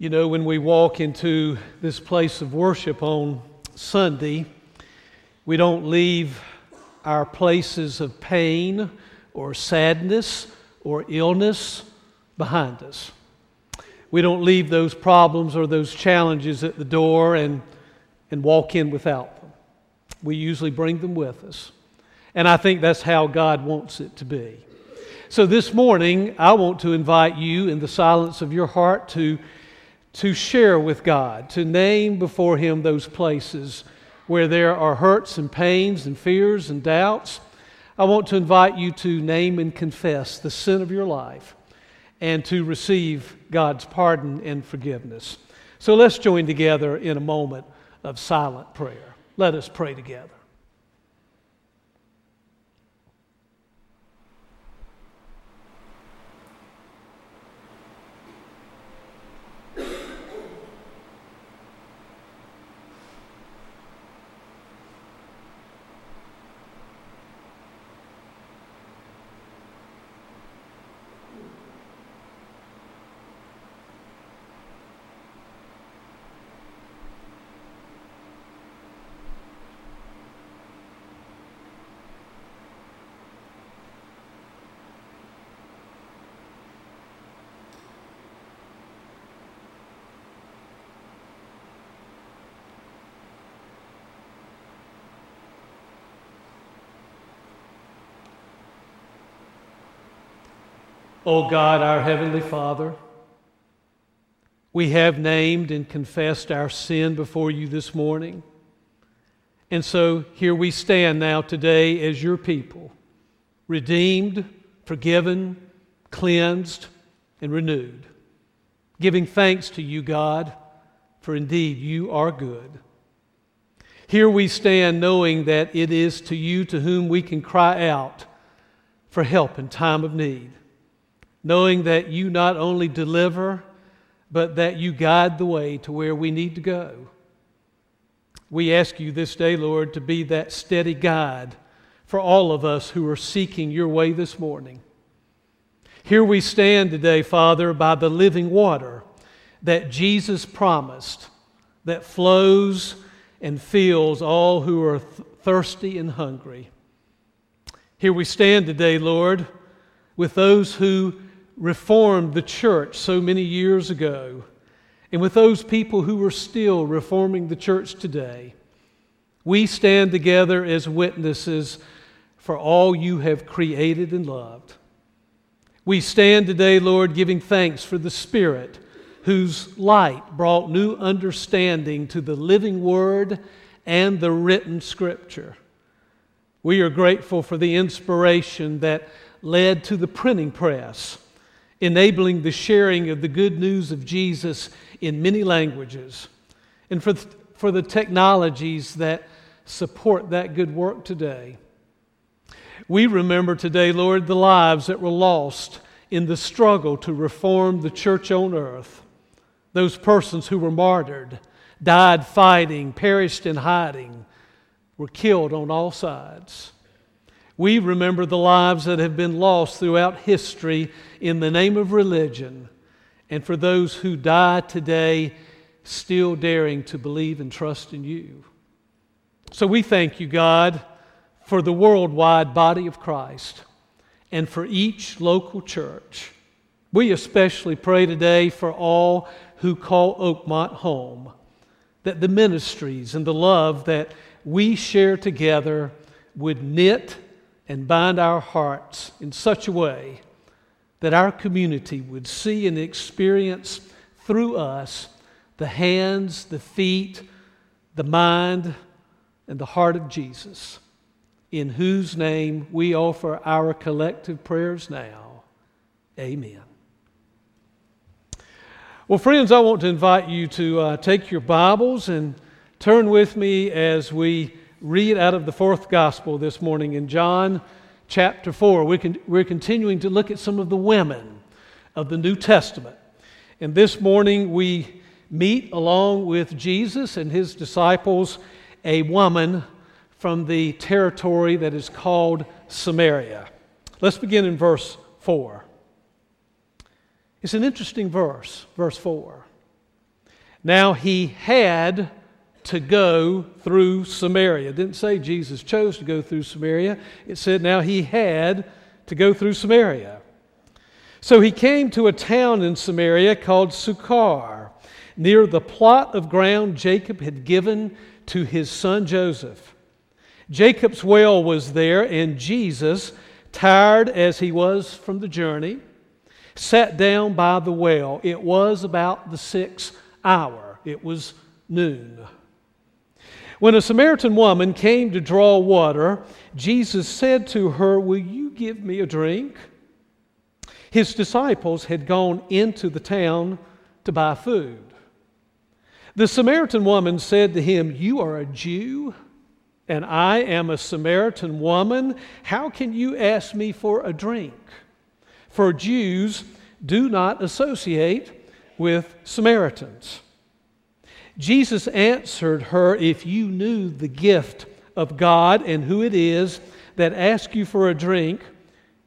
You know, when we walk into this place of worship on Sunday, we don't leave our places of pain or sadness or illness behind us. We don't leave those problems or those challenges at the door and, and walk in without them. We usually bring them with us. And I think that's how God wants it to be. So this morning, I want to invite you in the silence of your heart to to share with God, to name before Him those places where there are hurts and pains and fears and doubts. I want to invite you to name and confess the sin of your life and to receive God's pardon and forgiveness. So let's join together in a moment of silent prayer. Let us pray together. O God, our Heavenly Father, we have named and confessed our sin before you this morning. And so here we stand now today as your people, redeemed, forgiven, cleansed, and renewed, giving thanks to you, God, for indeed you are good. Here we stand knowing that it is to you to whom we can cry out for help in time of need knowing that you not only deliver, but that you guide the way to where we need to go. We ask you this day, Lord, to be that steady guide for all of us who are seeking your way this morning. Here we stand today, Father, by the living water that Jesus promised that flows and fills all who are th- thirsty and hungry. Here we stand today, Lord, with those who reformed the church so many years ago, and with those people who are still reforming the church today, we stand together as witnesses for all you have created and loved. We stand today, Lord, giving thanks for the Spirit whose light brought new understanding to the living Word and the written Scripture. We are grateful for the inspiration that led to the printing press enabling the sharing of the good news of Jesus in many languages, and for, for the technologies that support that good work today. We remember today, Lord, the lives that were lost in the struggle to reform the church on earth. Those persons who were martyred, died fighting, perished in hiding, were killed on all sides. We remember the lives that have been lost throughout history in the name of religion, and for those who die today still daring to believe and trust in you. So we thank you, God, for the worldwide body of Christ and for each local church. We especially pray today for all who call Oakmont home, that the ministries and the love that we share together would knit and bind our hearts in such a way that our community would see and experience through us the hands, the feet, the mind, and the heart of Jesus, in whose name we offer our collective prayers now. Amen. Well, friends, I want to invite you to uh, take your Bibles and turn with me as we read out of the fourth gospel this morning in John chapter 4. We're, we're continuing to look at some of the women of the New Testament. And this morning we meet along with Jesus and his disciples a woman from the territory that is called Samaria. Let's begin in verse 4. It's an interesting verse, verse 4. Now he had to go through Samaria. It didn't say Jesus chose to go through Samaria. It said now he had to go through Samaria. So he came to a town in Samaria called Sychar, near the plot of ground Jacob had given to his son Joseph. Jacob's well was there, and Jesus, tired as he was from the journey, sat down by the well. It was about the sixth hour, it was noon. When a Samaritan woman came to draw water, Jesus said to her, Will you give me a drink? His disciples had gone into the town to buy food. The Samaritan woman said to him, You are a Jew, and I am a Samaritan woman. How can you ask me for a drink? For Jews do not associate with Samaritans. Jesus answered her, If you knew the gift of God and who it is that asks you for a drink,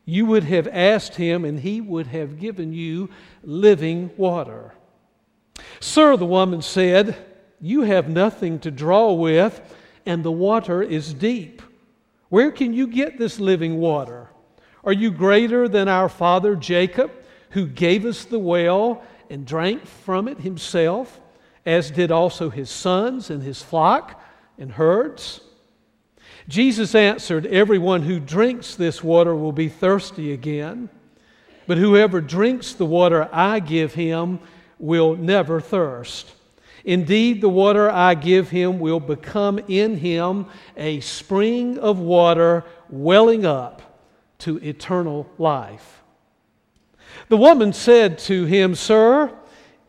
you would have asked him, and he would have given you living water. Sir, the woman said, You have nothing to draw with, and the water is deep. Where can you get this living water? Are you greater than our father Jacob, who gave us the well and drank from it himself? As did also his sons and his flock and herds. Jesus answered, Everyone who drinks this water will be thirsty again, but whoever drinks the water I give him will never thirst. Indeed, the water I give him will become in him a spring of water welling up to eternal life. The woman said to him, Sir,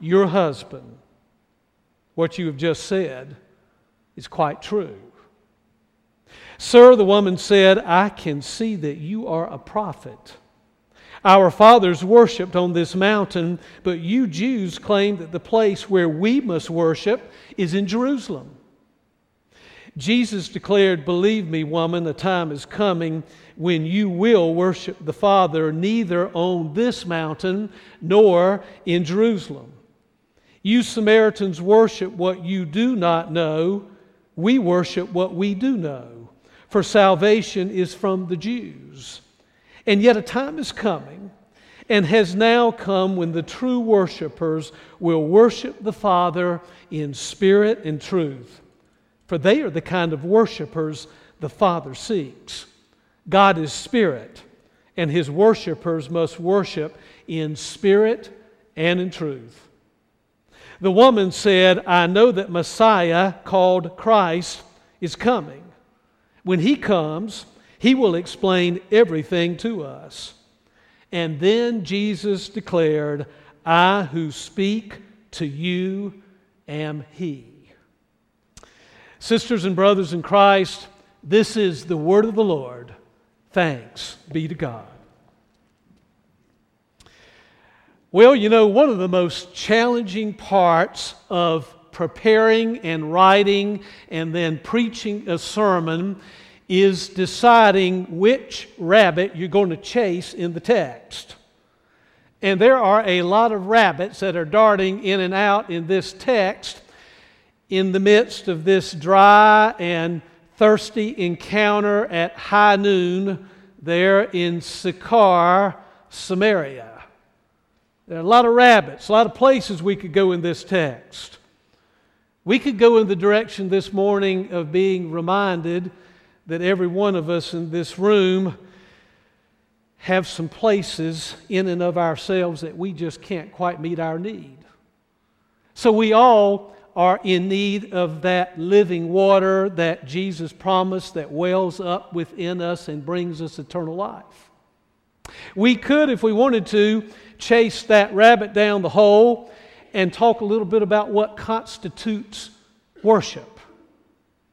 your husband, what you have just said is quite true. Sir, the woman said, I can see that you are a prophet. Our fathers worshiped on this mountain, but you Jews claim that the place where we must worship is in Jerusalem. Jesus declared, Believe me, woman, the time is coming when you will worship the Father neither on this mountain nor in Jerusalem. You Samaritans worship what you do not know. We worship what we do know. For salvation is from the Jews. And yet a time is coming and has now come when the true worshipers will worship the Father in spirit and truth. For they are the kind of worshipers the Father seeks. God is spirit, and his worshipers must worship in spirit and in truth. The woman said, I know that Messiah, called Christ, is coming. When he comes, he will explain everything to us. And then Jesus declared, I who speak to you am he. Sisters and brothers in Christ, this is the word of the Lord. Thanks be to God. Well, you know, one of the most challenging parts of preparing and writing and then preaching a sermon is deciding which rabbit you're going to chase in the text. And there are a lot of rabbits that are darting in and out in this text in the midst of this dry and thirsty encounter at high noon there in Sychar, Samaria. There are a lot of rabbits, a lot of places we could go in this text. We could go in the direction this morning of being reminded that every one of us in this room have some places in and of ourselves that we just can't quite meet our need. So we all are in need of that living water that Jesus promised that wells up within us and brings us eternal life. We could, if we wanted to, chase that rabbit down the hole and talk a little bit about what constitutes worship.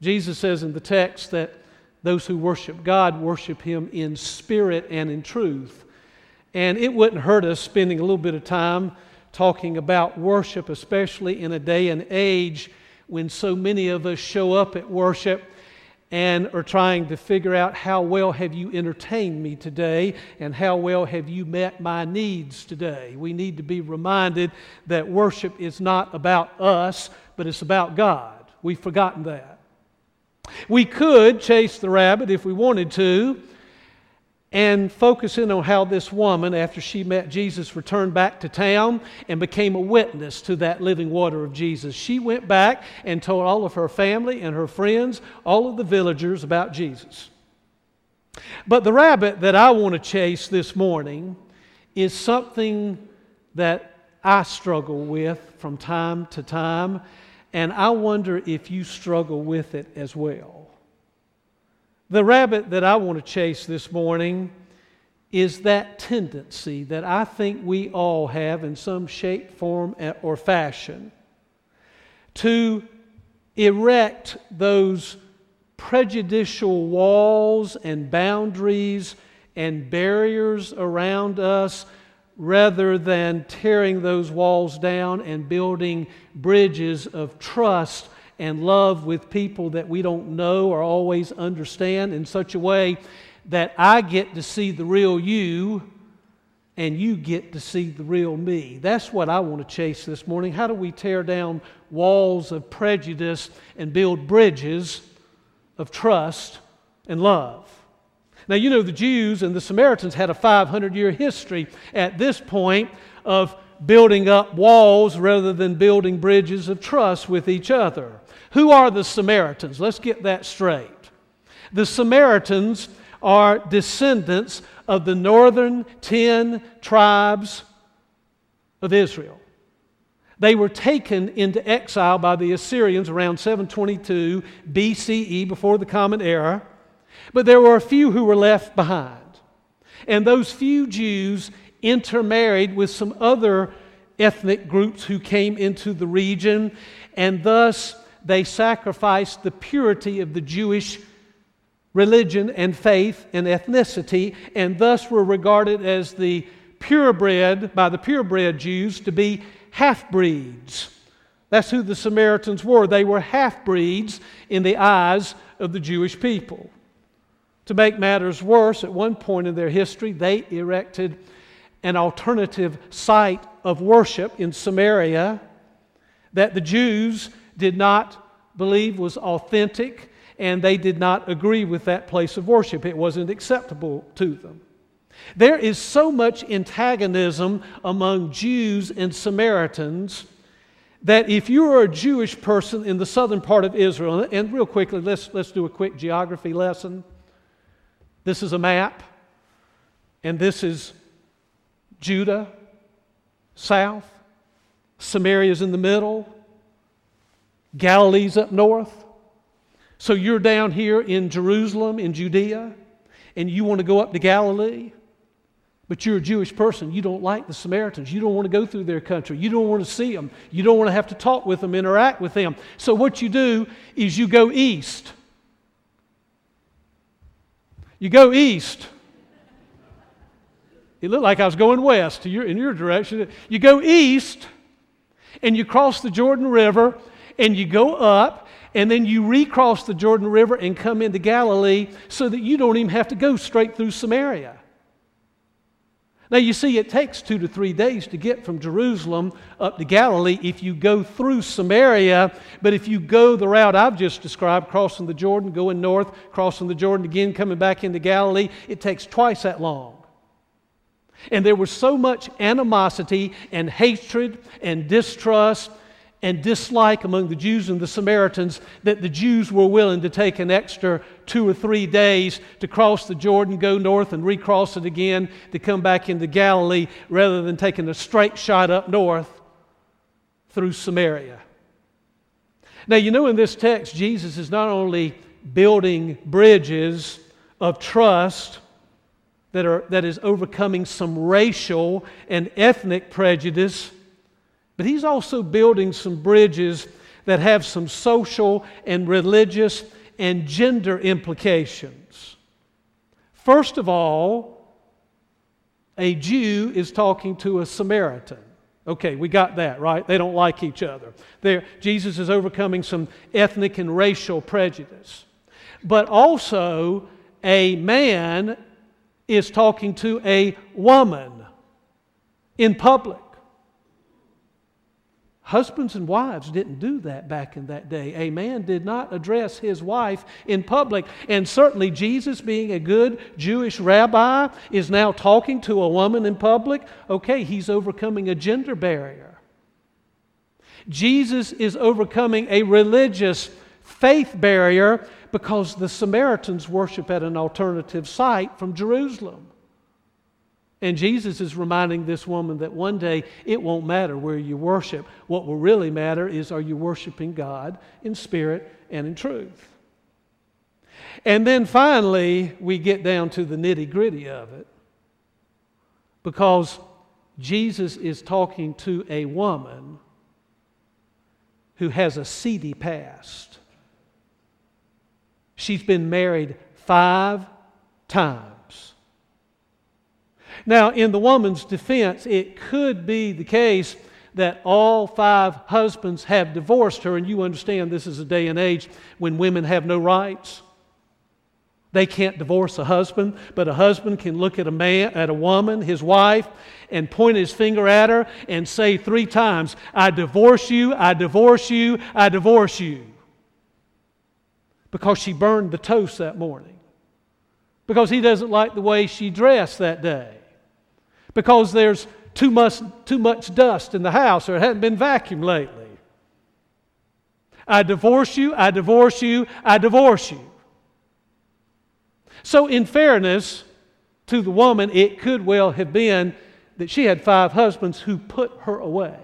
Jesus says in the text that those who worship God worship Him in spirit and in truth. And it wouldn't hurt us spending a little bit of time talking about worship, especially in a day and age when so many of us show up at worship and are trying to figure out how well have you entertained me today and how well have you met my needs today. We need to be reminded that worship is not about us, but it's about God. We've forgotten that. We could chase the rabbit if we wanted to and focus in on how this woman, after she met Jesus, returned back to town and became a witness to that living water of Jesus. She went back and told all of her family and her friends, all of the villagers, about Jesus. But the rabbit that I want to chase this morning is something that I struggle with from time to time, and I wonder if you struggle with it as well. The rabbit that I want to chase this morning is that tendency that I think we all have in some shape, form, or fashion to erect those prejudicial walls and boundaries and barriers around us rather than tearing those walls down and building bridges of trust and love with people that we don't know or always understand in such a way that I get to see the real you and you get to see the real me. That's what I want to chase this morning. How do we tear down walls of prejudice and build bridges of trust and love? Now, you know, the Jews and the Samaritans had a 500 year history at this point of building up walls rather than building bridges of trust with each other. Who are the Samaritans? Let's get that straight. The Samaritans are descendants of the northern 10 tribes of Israel. They were taken into exile by the Assyrians around 722 BCE, before the Common Era, but there were a few who were left behind. And those few Jews intermarried with some other ethnic groups who came into the region, and thus they sacrificed the purity of the Jewish religion and faith and ethnicity, and thus were regarded as the purebred, by the purebred Jews, to be half breeds. That's who the Samaritans were. They were half breeds in the eyes of the Jewish people. To make matters worse, at one point in their history, they erected an alternative site of worship in Samaria that the Jews did not believe was authentic, and they did not agree with that place of worship. It wasn't acceptable to them. There is so much antagonism among Jews and Samaritans that if you are a Jewish person in the southern part of Israel, and real quickly, let's, let's do a quick geography lesson. This is a map, and this is Judah, south, Samaria's in the middle, Galilee's up north. So you're down here in Jerusalem, in Judea, and you want to go up to Galilee, but you're a Jewish person. You don't like the Samaritans. You don't want to go through their country. You don't want to see them. You don't want to have to talk with them, interact with them. So what you do is you go east. You go east. It looked like I was going west your, in your direction. You go east and you cross the Jordan River and you go up, and then you recross the Jordan River and come into Galilee so that you don't even have to go straight through Samaria. Now, you see, it takes two to three days to get from Jerusalem up to Galilee if you go through Samaria. But if you go the route I've just described, crossing the Jordan, going north, crossing the Jordan again, coming back into Galilee, it takes twice that long. And there was so much animosity and hatred and distrust and dislike among the Jews and the Samaritans that the Jews were willing to take an extra two or three days to cross the Jordan, go north, and recross it again to come back into Galilee rather than taking a straight shot up north through Samaria. Now, you know, in this text, Jesus is not only building bridges of trust that, are, that is overcoming some racial and ethnic prejudice But he's also building some bridges that have some social and religious and gender implications. First of all, a Jew is talking to a Samaritan. Okay, we got that, right? They don't like each other. They're, Jesus is overcoming some ethnic and racial prejudice. But also, a man is talking to a woman in public. Husbands and wives didn't do that back in that day. A man did not address his wife in public. And certainly, Jesus, being a good Jewish rabbi, is now talking to a woman in public. Okay, he's overcoming a gender barrier. Jesus is overcoming a religious faith barrier because the Samaritans worship at an alternative site from Jerusalem. And Jesus is reminding this woman that one day it won't matter where you worship. What will really matter is are you worshiping God in spirit and in truth? And then finally, we get down to the nitty gritty of it because Jesus is talking to a woman who has a seedy past. She's been married five times. Now, in the woman's defense, it could be the case that all five husbands have divorced her, and you understand this is a day and age when women have no rights. They can't divorce a husband, but a husband can look at a man, at a woman, his wife, and point his finger at her and say three times, I divorce you, I divorce you, I divorce you. Because she burned the toast that morning. Because he doesn't like the way she dressed that day because there's too much, too much dust in the house or it hasn't been vacuumed lately. I divorce you, I divorce you, I divorce you. So, in fairness to the woman, it could well have been that she had five husbands who put her away.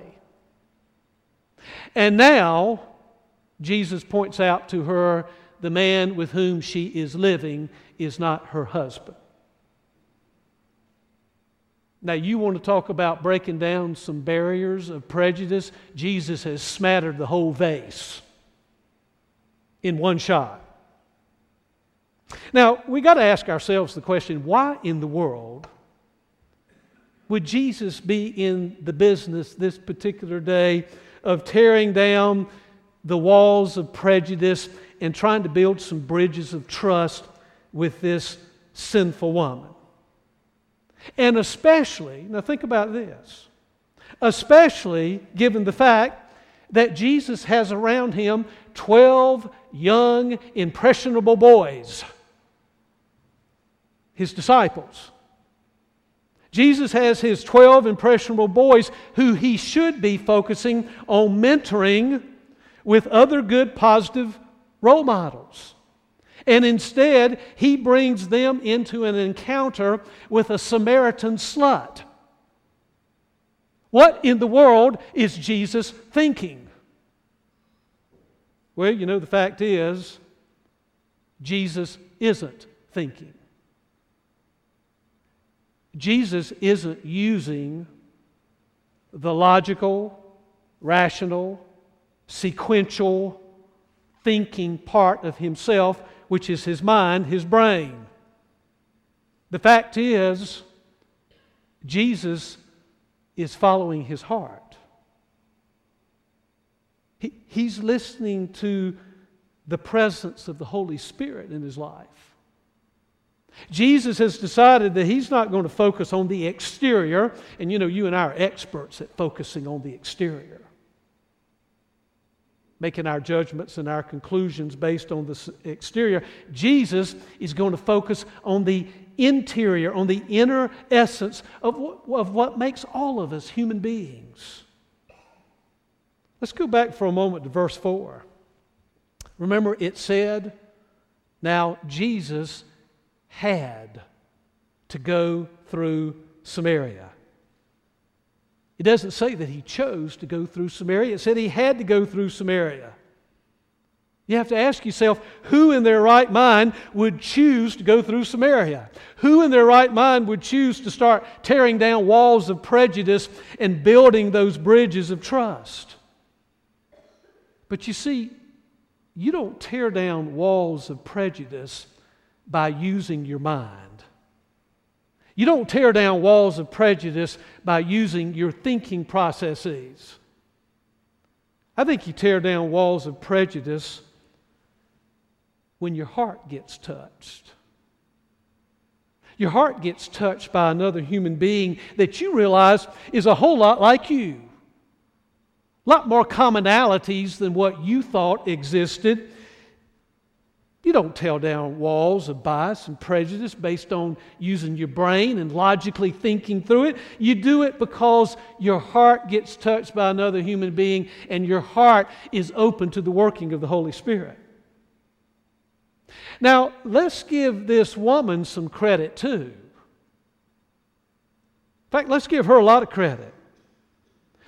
And now, Jesus points out to her the man with whom she is living is not her husband. Now, you want to talk about breaking down some barriers of prejudice? Jesus has smattered the whole vase in one shot. Now, we got to ask ourselves the question why in the world would Jesus be in the business this particular day of tearing down the walls of prejudice and trying to build some bridges of trust with this sinful woman? And especially, now think about this, especially given the fact that Jesus has around him 12 young, impressionable boys, his disciples. Jesus has his 12 impressionable boys who he should be focusing on mentoring with other good, positive role models. And instead, he brings them into an encounter with a Samaritan slut. What in the world is Jesus thinking? Well, you know, the fact is, Jesus isn't thinking. Jesus isn't using the logical, rational, sequential thinking part of himself which is his mind, his brain. The fact is, Jesus is following his heart. He, he's listening to the presence of the Holy Spirit in his life. Jesus has decided that he's not going to focus on the exterior, and you know, you and I are experts at focusing on the exterior making our judgments and our conclusions based on the exterior. Jesus is going to focus on the interior, on the inner essence of of what makes all of us human beings. Let's go back for a moment to verse 4. Remember, it said, Now Jesus had to go through Samaria. It doesn't say that he chose to go through Samaria, it said he had to go through Samaria. You have to ask yourself who in their right mind would choose to go through Samaria? Who in their right mind would choose to start tearing down walls of prejudice and building those bridges of trust? But you see, you don't tear down walls of prejudice by using your mind. You don't tear down walls of prejudice by using your thinking processes. I think you tear down walls of prejudice when your heart gets touched. Your heart gets touched by another human being that you realize is a whole lot like you. A lot more commonalities than what you thought existed. You don't tear down walls of bias and prejudice based on using your brain and logically thinking through it. You do it because your heart gets touched by another human being and your heart is open to the working of the Holy Spirit. Now, let's give this woman some credit too. In fact, let's give her a lot of credit.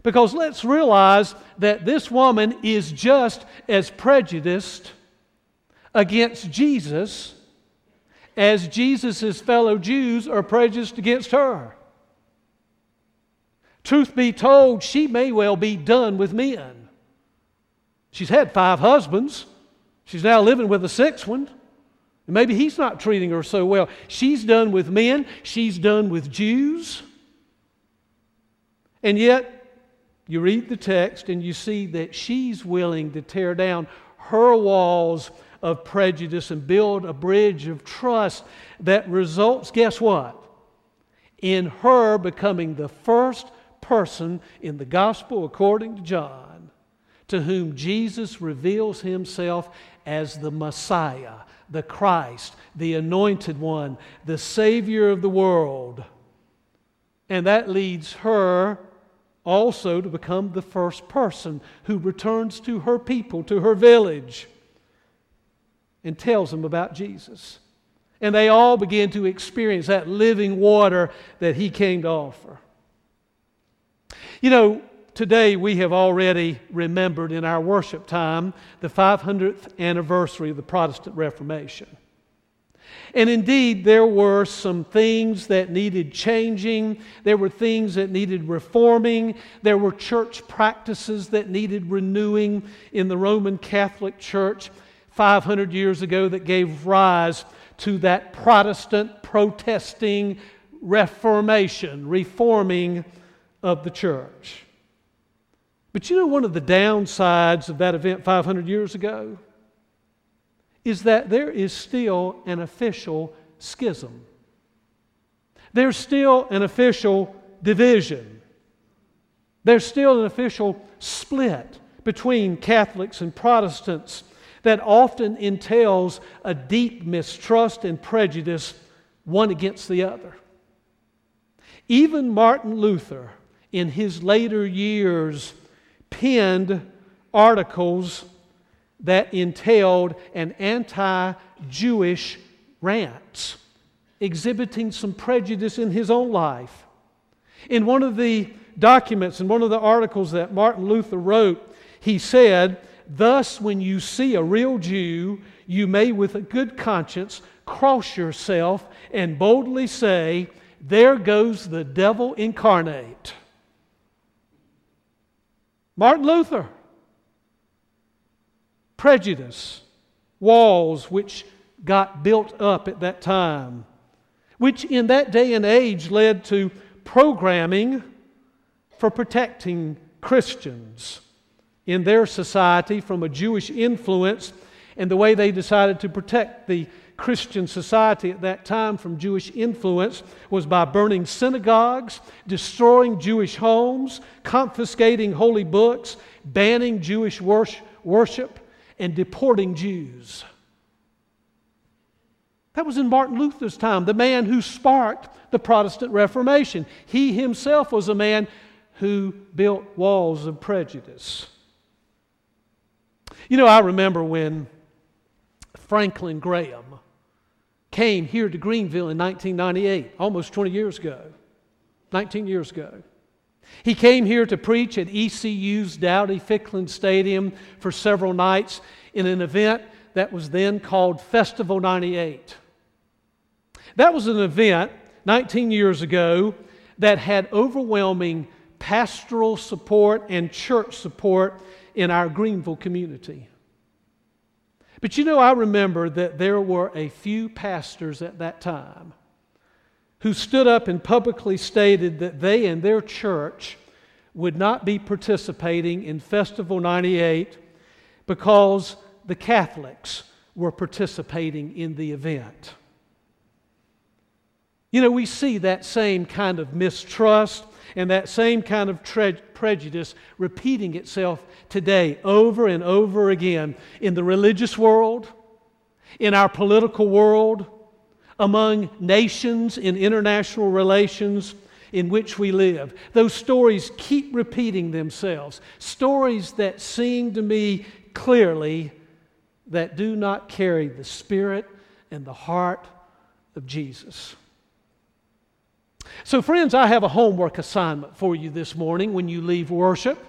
Because let's realize that this woman is just as prejudiced against Jesus as Jesus' fellow Jews are prejudiced against her. Truth be told, she may well be done with men. She's had five husbands. She's now living with a sixth one. Maybe he's not treating her so well. She's done with men, she's done with Jews. And yet, you read the text and you see that she's willing to tear down her walls of prejudice and build a bridge of trust that results, guess what? In her becoming the first person in the gospel according to John to whom Jesus reveals himself as the Messiah the Christ, the anointed one, the Savior of the world. And that leads her also to become the first person who returns to her people, to her village, and tells them about Jesus. And they all begin to experience that living water that he came to offer. You know, today we have already remembered in our worship time the 500th anniversary of the Protestant Reformation. And indeed, there were some things that needed changing. There were things that needed reforming. There were church practices that needed renewing in the Roman Catholic Church 500 years ago that gave rise to that Protestant protesting reformation, reforming of the church. But you know, one of the downsides of that event 500 years ago is that there is still an official schism. There's still an official division. There's still an official split between Catholics and Protestants that often entails a deep mistrust and prejudice one against the other. Even Martin Luther, in his later years, penned articles that entailed an anti Jewish rant, exhibiting some prejudice in his own life. In one of the documents, in one of the articles that Martin Luther wrote, he said, Thus, when you see a real Jew, you may with a good conscience cross yourself and boldly say, There goes the devil incarnate. Martin Luther. Prejudice, walls which got built up at that time, which in that day and age led to programming for protecting Christians in their society from a Jewish influence and the way they decided to protect the Christian society at that time from Jewish influence was by burning synagogues, destroying Jewish homes, confiscating holy books, banning Jewish worship, and deporting Jews. That was in Martin Luther's time, the man who sparked the Protestant Reformation. He himself was a man who built walls of prejudice. You know, I remember when Franklin Graham came here to Greenville in 1998, almost 20 years ago, 19 years ago. He came here to preach at ECU's Dowdy Ficklen Stadium for several nights in an event that was then called Festival 98. That was an event 19 years ago that had overwhelming pastoral support and church support in our Greenville community. But you know, I remember that there were a few pastors at that time who stood up and publicly stated that they and their church would not be participating in Festival 98 because the Catholics were participating in the event. You know, we see that same kind of mistrust and that same kind of tre- prejudice repeating itself today over and over again in the religious world, in our political world, among nations in international relations in which we live. Those stories keep repeating themselves. Stories that seem to me clearly that do not carry the spirit and the heart of Jesus. So, friends, I have a homework assignment for you this morning when you leave worship.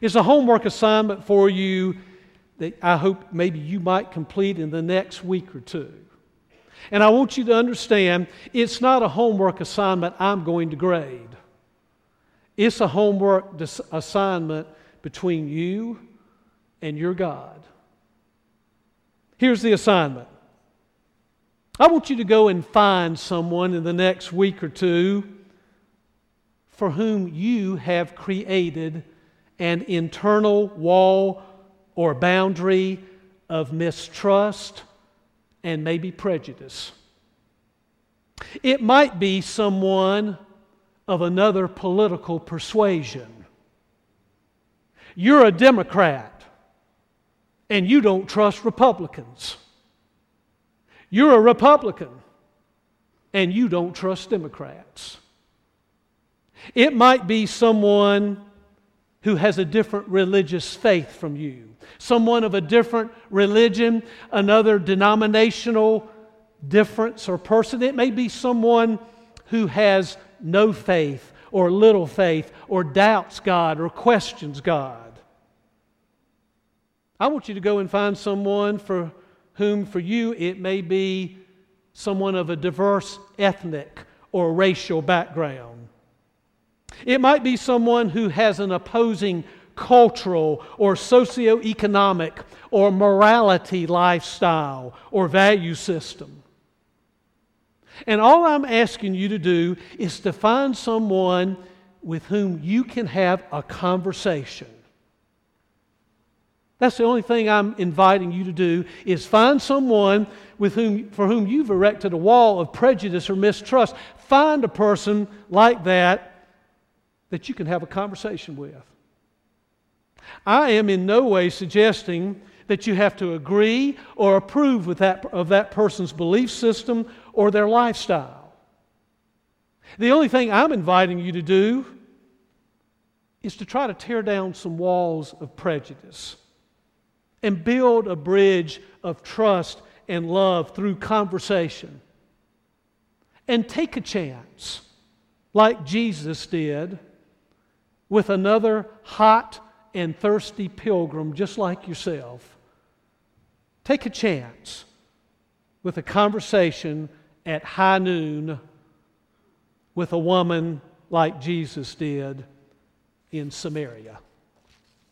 It's a homework assignment for you that I hope maybe you might complete in the next week or two. And I want you to understand it's not a homework assignment I'm going to grade. It's a homework dis- assignment between you and your God. Here's the assignment I want you to go and find someone in the next week or two for whom you have created an internal wall or boundary of mistrust and maybe prejudice. It might be someone of another political persuasion. You're a Democrat and you don't trust Republicans. You're a Republican and you don't trust Democrats. It might be someone who has a different religious faith from you, someone of a different religion, another denominational difference or person. It may be someone who has no faith or little faith or doubts God or questions God. I want you to go and find someone for whom for you it may be someone of a diverse ethnic or racial background. It might be someone who has an opposing cultural or socioeconomic or morality lifestyle or value system. And all I'm asking you to do is to find someone with whom you can have a conversation. That's the only thing I'm inviting you to do is find someone with whom, for whom you've erected a wall of prejudice or mistrust. Find a person like that that you can have a conversation with. I am in no way suggesting that you have to agree or approve with that, of that person's belief system or their lifestyle. The only thing I'm inviting you to do is to try to tear down some walls of prejudice and build a bridge of trust and love through conversation. And take a chance, like Jesus did, with another hot and thirsty pilgrim just like yourself. Take a chance with a conversation at high noon with a woman like Jesus did in Samaria.